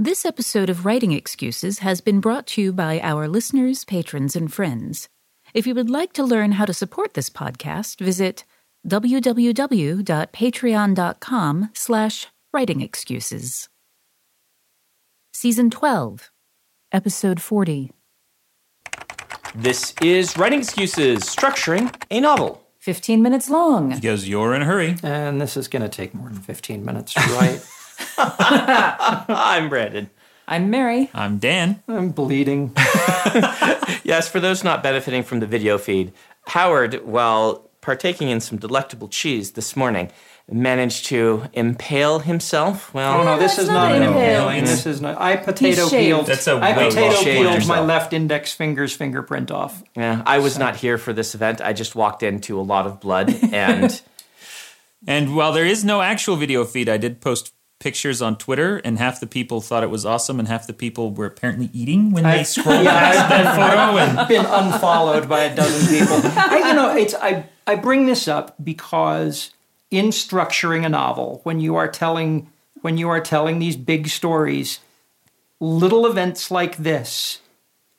This episode of Writing Excuses has been brought to you by our listeners, patrons, and friends. If you would like to learn how to support this podcast, visit www.patreon.com slash writingexcuses. Season 12, Episode 40. This is Writing Excuses, structuring a novel. 15 minutes long. Because you're in a hurry. And this is going to take more than 15 minutes to write. I'm Brandon. I'm Mary. I'm Dan. I'm bleeding. Yes, for those not benefiting from the video feed, Howard, while partaking in some delectable cheese this morning, managed to impale himself. Well, Oh no, this is not not an impaling. impaling. This is not. I potato shaved. peeled. That's a I potato peeled my Yourself. left index finger's fingerprint off. yeah, I was not here for this event. I just walked into a lot of blood and And while there is no actual video feed, I did post pictures on Twitter, and half the people thought it was awesome, and half the people were apparently eating when they I- scrolled yeah, past that photo. And Been unfollowed by a dozen people. I, you know, it's I. I bring this up because in structuring a novel, when you are telling when you are telling these big stories, little events like this,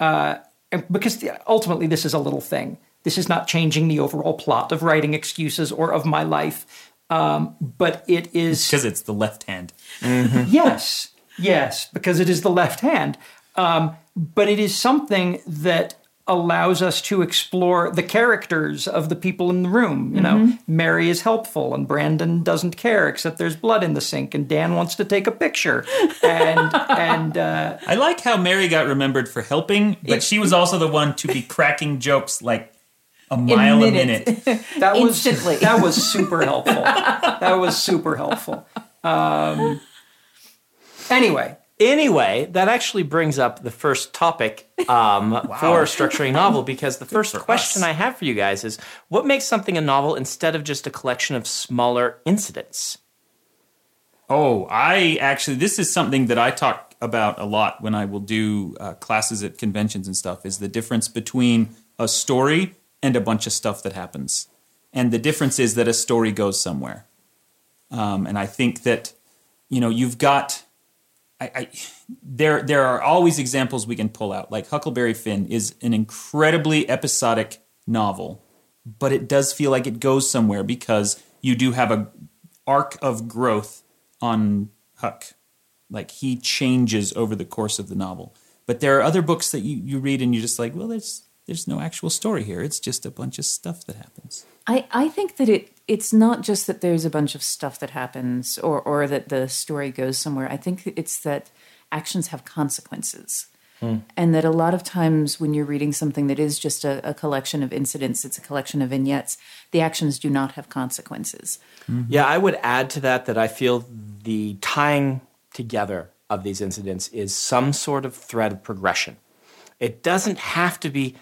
uh, and because the- ultimately this is a little thing. This is not changing the overall plot of writing excuses or of my life, um, but it is because it's the left hand. yes, yes, because it is the left hand. Um, but it is something that allows us to explore the characters of the people in the room. You know, Mary is helpful, and Brandon doesn't care, except there's blood in the sink, and Dan wants to take a picture, and and uh, I like how Mary got remembered for helping, but she was also the one to be cracking jokes like a mile a minute. minute. that was that was super helpful. that was super helpful. Um, anyway, Anyway, that actually brings up the first topic um, for structuring a novel because the first question us. I have for you guys is what makes something a novel instead of just a collection of smaller incidents? Oh, I actually, this is something that I talk about a lot when I will do uh, classes at conventions and stuff. Is the difference between a story and a bunch of stuff that happens, and the difference is that a story goes somewhere. Um, and I think that you know you've got. I, I, there, there are always examples we can pull out. Like Huckleberry Finn is an incredibly episodic novel, but it does feel like it goes somewhere because you do have a arc of growth on Huck. Like he changes over the course of the novel. But there are other books that you, you read and you're just like, well, there's there's no actual story here. It's just a bunch of stuff that happens. I, I think that it it's not just that there's a bunch of stuff that happens or, or that the story goes somewhere. I think it's that actions have consequences. Hmm. And that a lot of times when you're reading something that is just a, a collection of incidents, it's a collection of vignettes, the actions do not have consequences. Hmm. Yeah, I would add to that that I feel the tying together of these incidents is some sort of thread of progression. It doesn't have to be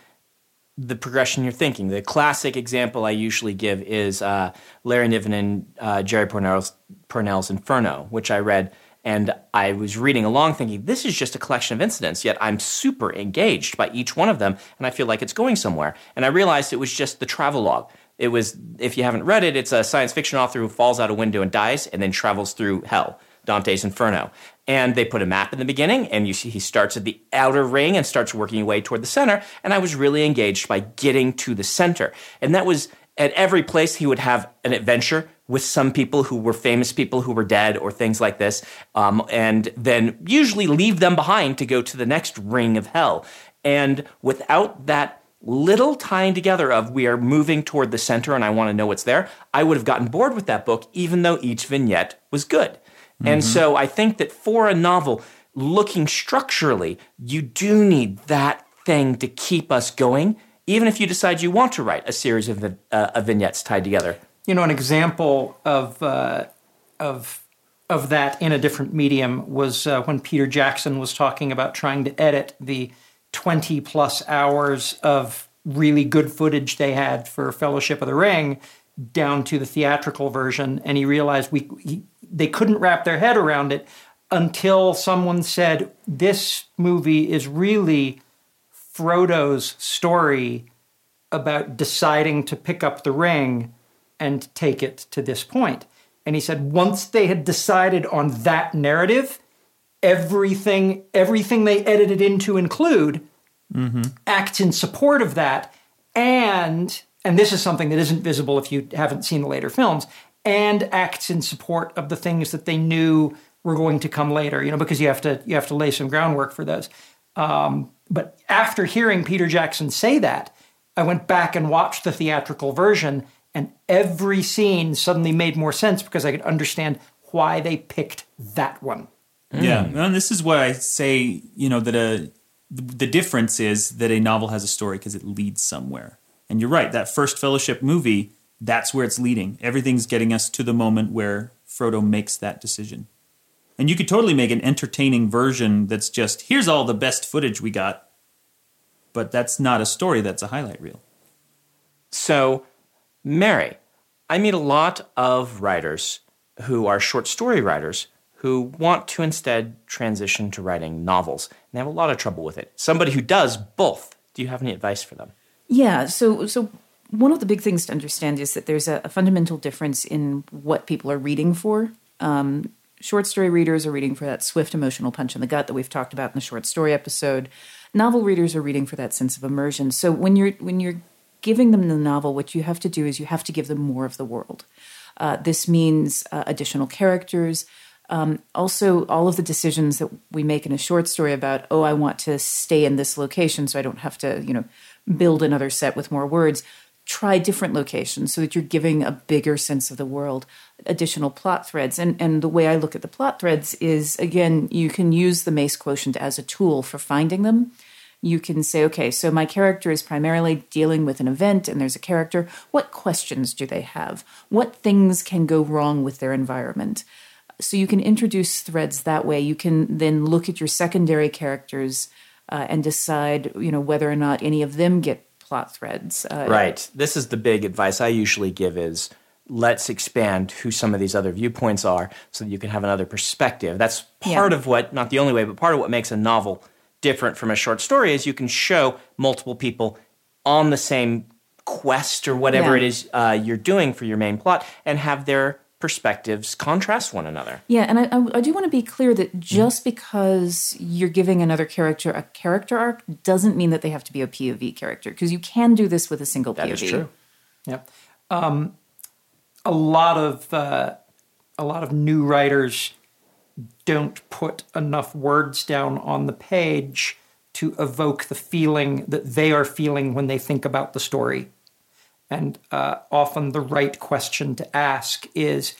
the progression you're thinking. The classic example I usually give is uh, Larry Niven and uh, Jerry Pournelle's, Pournelle's Inferno, which I read, and I was reading along thinking, this is just a collection of incidents, yet I'm super engaged by each one of them, and I feel like it's going somewhere. And I realized it was just the travelogue. It was, if you haven't read it, it's a science fiction author who falls out a window and dies and then travels through hell. Dante's Inferno. And they put a map in the beginning, and you see he starts at the outer ring and starts working away toward the center. And I was really engaged by getting to the center. And that was at every place he would have an adventure with some people who were famous people who were dead or things like this, um, and then usually leave them behind to go to the next ring of hell. And without that little tying together of we are moving toward the center and I want to know what's there, I would have gotten bored with that book, even though each vignette was good. And so I think that for a novel, looking structurally, you do need that thing to keep us going, even if you decide you want to write a series of, uh, of vignettes tied together. you know, an example of uh, of of that in a different medium was uh, when Peter Jackson was talking about trying to edit the twenty plus hours of really good footage they had for Fellowship of the Ring down to the theatrical version, and he realized we he, they couldn't wrap their head around it until someone said this movie is really Frodo's story about deciding to pick up the ring and take it to this point. And he said once they had decided on that narrative, everything everything they edited in to include mm-hmm. acts in support of that and and this is something that isn't visible if you haven't seen the later films and acts in support of the things that they knew were going to come later you know because you have to you have to lay some groundwork for those. Um, but after hearing peter jackson say that i went back and watched the theatrical version and every scene suddenly made more sense because i could understand why they picked that one. Yeah, and this is why I say, you know, that a the difference is that a novel has a story because it leads somewhere. And you're right, that first Fellowship movie, that's where it's leading. Everything's getting us to the moment where Frodo makes that decision. And you could totally make an entertaining version that's just here's all the best footage we got. But that's not a story, that's a highlight reel. So, Mary, I meet a lot of writers who are short story writers who want to instead transition to writing novels. And they have a lot of trouble with it. Somebody who does both, do you have any advice for them? Yeah. So, so one of the big things to understand is that there's a, a fundamental difference in what people are reading for. Um, short story readers are reading for that swift emotional punch in the gut that we've talked about in the short story episode. Novel readers are reading for that sense of immersion. So when you're when you're giving them the novel, what you have to do is you have to give them more of the world. Uh, this means uh, additional characters. Um, also, all of the decisions that we make in a short story about, oh, I want to stay in this location so I don't have to, you know, build another set with more words. Try different locations so that you're giving a bigger sense of the world, additional plot threads. And, and the way I look at the plot threads is again, you can use the MICE quotient as a tool for finding them you can say, okay, so my character is primarily dealing with an event and there's a character. What questions do they have? What things can go wrong with their environment? So you can introduce threads that way. You can then look at your secondary characters uh, and decide, you know, whether or not any of them get plot threads. Uh, Right. This is the big advice I usually give is let's expand who some of these other viewpoints are so that you can have another perspective. That's part Yeah. of what, not the only way, but part of what makes a novel different from a short story is you can show multiple people on the same quest or whatever Yeah. it is uh, you're doing for your main plot and have their perspectives contrast one another. Yeah, and I, I, I do want to be clear that just because you're giving another character a character arc doesn't mean that they have to be a POV character, because you can do this with a single That POV. is true. Yeah, Um, a lot of uh, a lot of new writers don't put enough words down on the page to evoke the feeling that they are feeling when they think about the story. And uh, often the right question to ask is,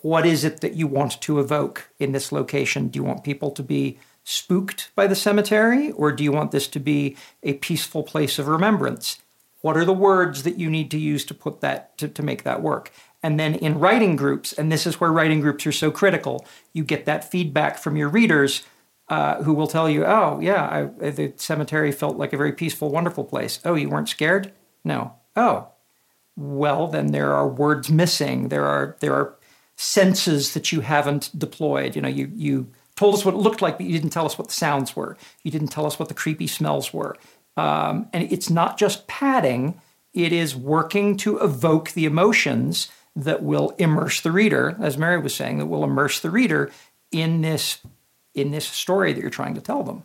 what is it that you want to evoke in this location? Do you want people to be spooked by the cemetery, or do you want this to be a peaceful place of remembrance? What are the words that you need to use to put that to, to make that work? And then in writing groups, and this is where writing groups are so critical, you get that feedback from your readers uh, who will tell you, "Oh, yeah, I, the cemetery felt like a very peaceful, wonderful place." Oh, you weren't scared? No. Oh, well, then there are words missing. There are there are senses that you haven't deployed. You know, you you told us what it looked like, but you didn't tell us what the sounds were. You didn't tell us what the creepy smells were. Um, and it's not just padding; it is working to evoke the emotions that will immerse the reader, as Mary was saying, that will immerse the reader in this in this story that you're trying to tell them.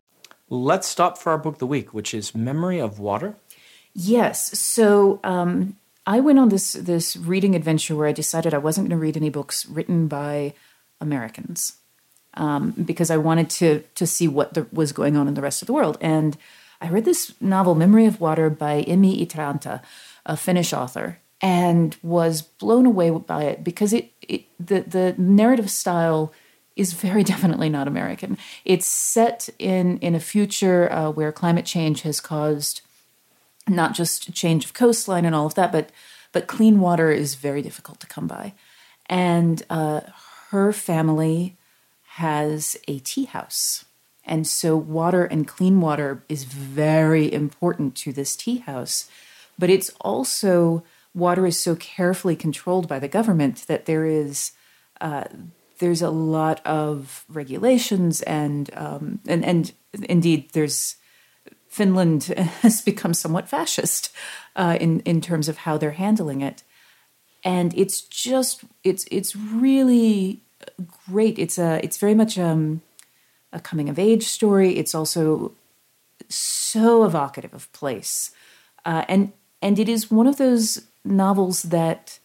Let's stop for our book of the week, which is Memory of Water. Yes. So um, I went on this this reading adventure where I decided I wasn't going to read any books written by Americans. um, because I wanted to to see what the, was going on in the rest of the world. And I read this novel, Memory of Water, by Emmi Itäranta, a Finnish author, and was blown away by it because it, it the the narrative style is very definitely not American. It's set in in a future uh, where climate change has caused not just change of coastline and all of that, but but clean water is very difficult to come by. And uh, her family has a tea house. And so, water and clean water is very important to this tea house. But it's also, water is so carefully controlled by the government that there is. Uh, there's a lot of regulations and um, and and indeed there's Finland has become somewhat fascist uh, in in terms of how they're handling it, and it's just it's it's really great. It's a it's very much um, a coming of age story. It's also so evocative of place, uh, and and it is one of those novels that,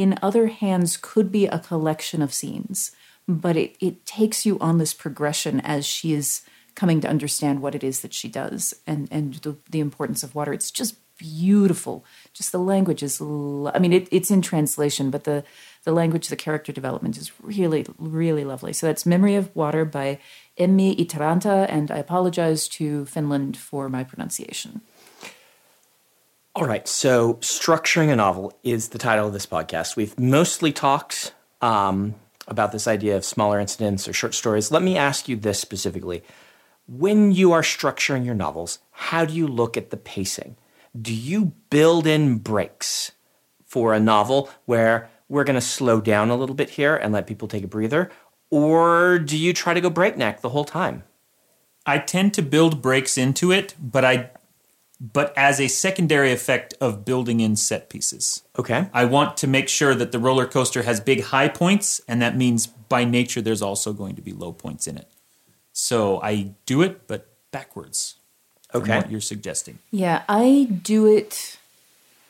in other hands, could be a collection of scenes, but it it takes you on this progression as she is coming to understand what it is that she does and and the, the importance of water. It's just beautiful. Just the language is, I mean, it, it's in translation, but the the language, the character development is really, really lovely. So that's Memory of Water by Emmi Itäranta, and I apologize to Finland for my pronunciation. All right, so structuring a novel is the title of this podcast. We've mostly talked um, about this idea of smaller incidents or short stories. Let me ask you this specifically. When you are structuring your novels, how do you look at the pacing? Do you build in breaks for a novel where we're going to slow down a little bit here and let people take a breather? Or do you try to go breakneck the whole time? I tend to build breaks into it, but I but as a secondary effect of building in set pieces. Okay. I want to make sure that the roller coaster has big high points, and that means by nature there's also going to be low points in it. So I do it, but backwards. from Okay. What you're suggesting. Yeah, I do it.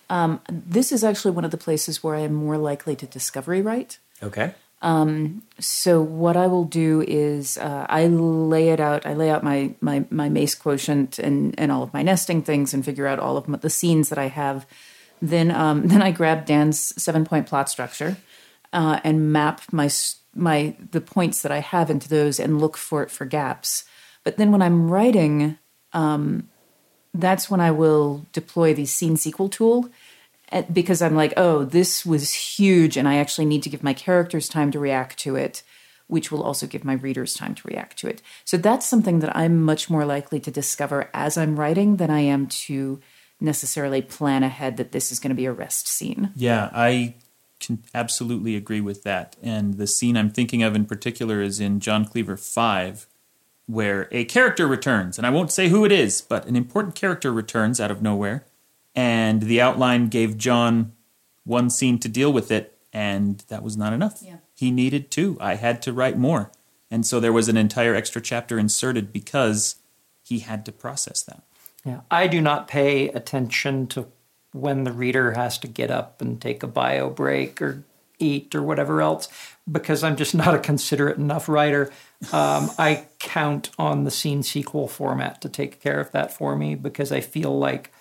Um, this is actually one of the places where I am more likely to discovery write. Okay. So what I will do is uh, I lay it out. I lay out my my my MICE quotient and and all of my nesting things and figure out all of my, the scenes that I have. Then um, then I grab Dan's seven point plot structure uh, and map my my the points that I have into those and look for for gaps. But then when I'm writing, um, that's when I will deploy the scene sequel tool because I'm like, oh, this was huge, and I actually need to give my characters time to react to it, which will also give my readers time to react to it. So that's something that I'm much more likely to discover as I'm writing than I am to necessarily plan ahead that this is going to be a rest scene. Yeah, I can absolutely agree with that. And the scene I'm thinking of in particular is in John Cleaver 5, where a character returns. And I won't say who it is, but an important character returns out of nowhere. And the outline gave John one scene to deal with it, and that was not enough. Yeah. He needed two. I had to write more. And so there was an entire extra chapter inserted because he had to process that. Yeah, I do not pay attention to when the reader has to get up and take a bio break or eat or whatever else because I'm just not a considerate enough writer. Um, I count on the scene sequel format to take care of that for me because I feel like,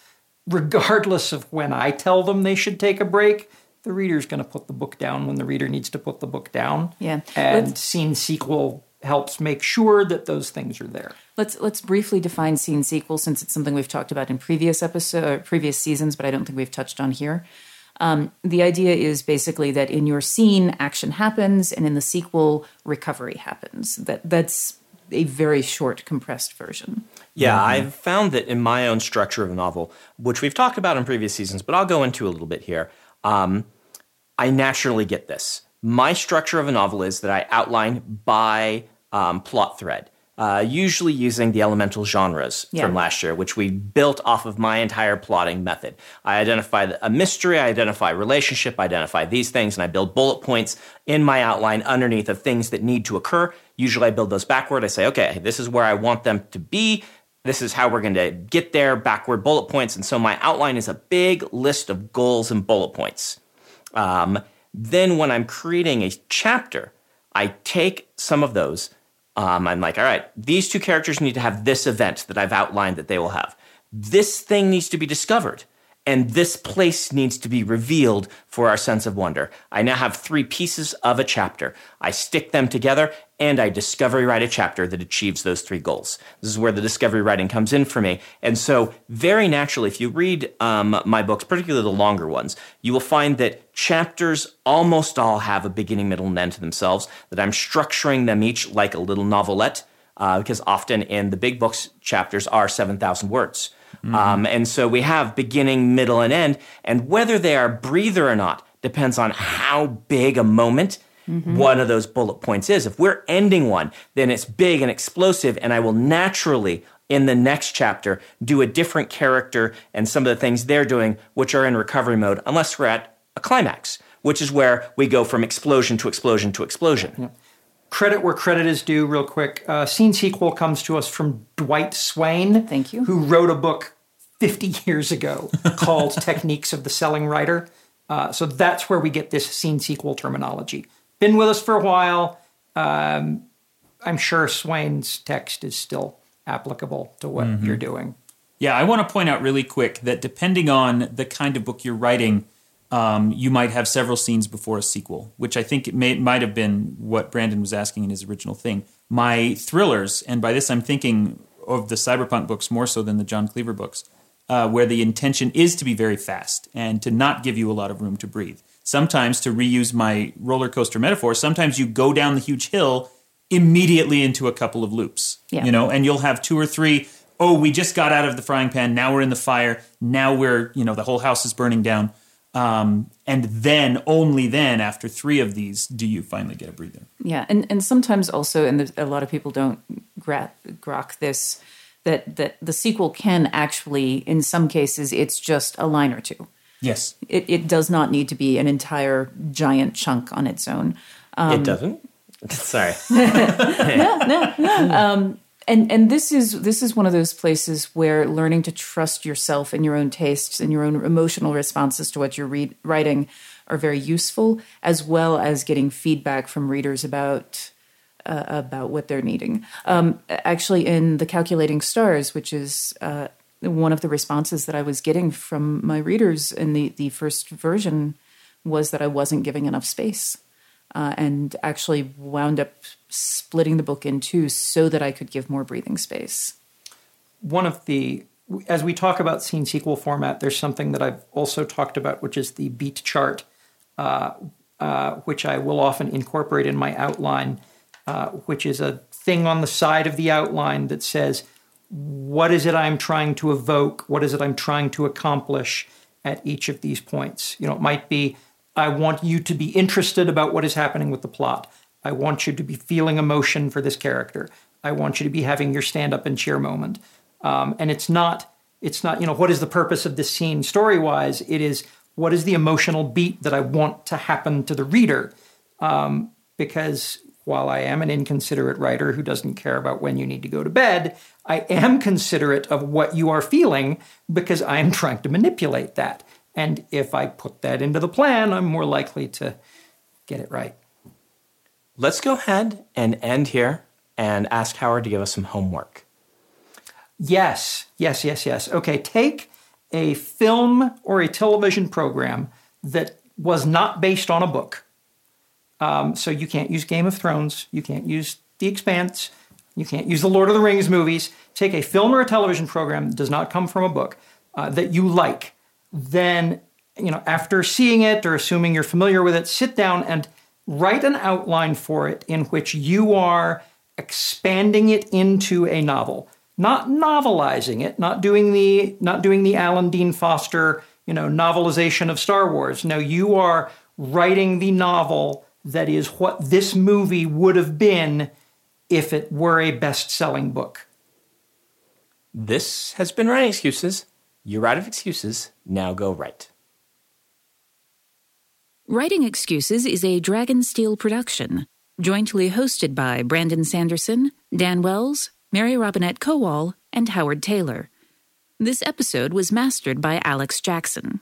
regardless of when I tell them they should take a break, the reader's going to put the book down when the reader needs to put the book down. Yeah. And Let's- scene sequel helps make sure that those things are there. Let's let's briefly define scene sequel since it's something we've talked about in previous episode, previous seasons, but I don't think we've touched on here. Um, the idea is basically that in your scene, action happens, and in the sequel, recovery happens. That that's a very short, compressed version. Yeah, I've found that in my own structure of a novel, which we've talked about in previous seasons, but I'll go into a little bit here. Um, I naturally get this. My structure of a novel is that I outline by um, plot thread, uh, usually using the elemental genres Yeah. from last year, which we built off of my entire plotting method. I identify a mystery, I identify relationship, I identify these things, and I build bullet points in my outline underneath of things that need to occur. Usually I build those backward. I say, okay, this is where I want them to be. This is how we're going to get there, backward bullet points. And so my outline is a big list of goals and bullet points. Um, then when I'm creating a chapter, I take some of those Um, I'm like, all right, these two characters need to have this event that I've outlined that they will have. This thing needs to be discovered and this place needs to be revealed for our sense of wonder. I now have three pieces of a chapter. I stick them together and I discovery write a chapter that achieves those three goals. This is where the discovery writing comes in for me. And so, very naturally, if you read um, my books, particularly the longer ones, you will find that chapters almost all have a beginning, middle, and end to themselves, that I'm structuring them each like a little novelette. Uh, because often in the big books, chapters are 7,000 words. Mm-hmm. Um, and so we have beginning, middle, and end. And whether they are breather or not depends on how big a moment mm-hmm. one of those bullet points is. If we're ending one, then it's big and explosive, and I will naturally in the next chapter do a different character and some of the things they're doing, which are in recovery mode, unless we're at a climax, which is where we go from explosion to explosion to explosion. Yeah. Credit where credit is due, real quick. Uh, Scene Sequel comes to us from Dwight Swain. Thank you. Who wrote a book 50 years ago called Techniques of the Selling Writer. Uh, so that's where we get this scene sequel terminology. Been with us for a while. Um, I'm sure Swain's text is still applicable to what mm-hmm. you're doing. Yeah, I want to point out really quick that depending on the kind of book you're writing, um, you might have several scenes before a sequel, which I think it may, might have been what Brandon was asking in his original thing. My thrillers, and by this I'm thinking of the cyberpunk books more so than the John Cleaver books, uh, where the intention is to be very fast and to not give you a lot of room to breathe. Sometimes, to reuse my roller coaster metaphor, sometimes you go down the huge hill immediately into a couple of loops. Yeah. You know, and you'll have two or three. Oh, we just got out of the frying pan. Now we're in the fire. Now we're, you know, the whole house is burning down. Um, and then, only then, after three of these, do you finally get a breather. Yeah, and and sometimes also, and a lot of people don't gra- grok this that that the sequel can actually, in some cases, it's just a line or two. Yes, it, it does not need to be an entire giant chunk on its own. Um, it doesn't. Sorry. no, no, no. Um, and and this is this is one of those places where learning to trust yourself and your own tastes and your own emotional responses to what you're read, writing are very useful, as well as getting feedback from readers about uh, about what they're needing. Um, actually, in the Calculating Stars, which is uh, one of the responses that I was getting from my readers in the, the first version, was that I wasn't giving enough space. Uh, and actually wound up splitting the book in two so that I could give more breathing space. One of the, as we talk about scene sequel format, there's something that I've also talked about, which is the beat chart, uh, uh, which I will often incorporate in my outline uh, which is a thing on the side of the outline that says, what is it I'm trying to evoke? What is it I'm trying to accomplish at each of these points? You know, it might be, I want you to be interested about what is happening with the plot. I want you to be feeling emotion for this character. I want you to be having your stand up and cheer moment. Um, and it's not, it's not, you know, what is the purpose of this scene story wise? It is, what is the emotional beat that I want to happen to the reader? Um, because while I am an inconsiderate writer who doesn't care about when you need to go to bed, I am considerate of what you are feeling because I am trying to manipulate that. And if I put that into the plan, I'm more likely to get it right. Let's go ahead and end here and ask Howard to give us some homework. Yes, yes, yes, yes. Okay, take a film or a television program that was not based on a book um, so you can't use Game of Thrones, you can't use The Expanse, you can't use the Lord of the Rings movies. Take a film or a television program that does not come from a book uh, that you like. Then, you know, after seeing it or assuming you're familiar with it, sit down and write an outline for it in which you are expanding it into a novel not novelizing it not doing the not doing the alan dean foster you know novelization of star wars no you are writing the novel that is what this movie would have been if it were a best selling book. This has been Writing Excuses. You're out of excuses. Now go write. Writing Excuses is a Dragonsteel production, jointly hosted by Brandon Sanderson, Dan Wells, Mary Robinette Kowal, and Howard Taylor. This episode was mastered by Alex Jackson.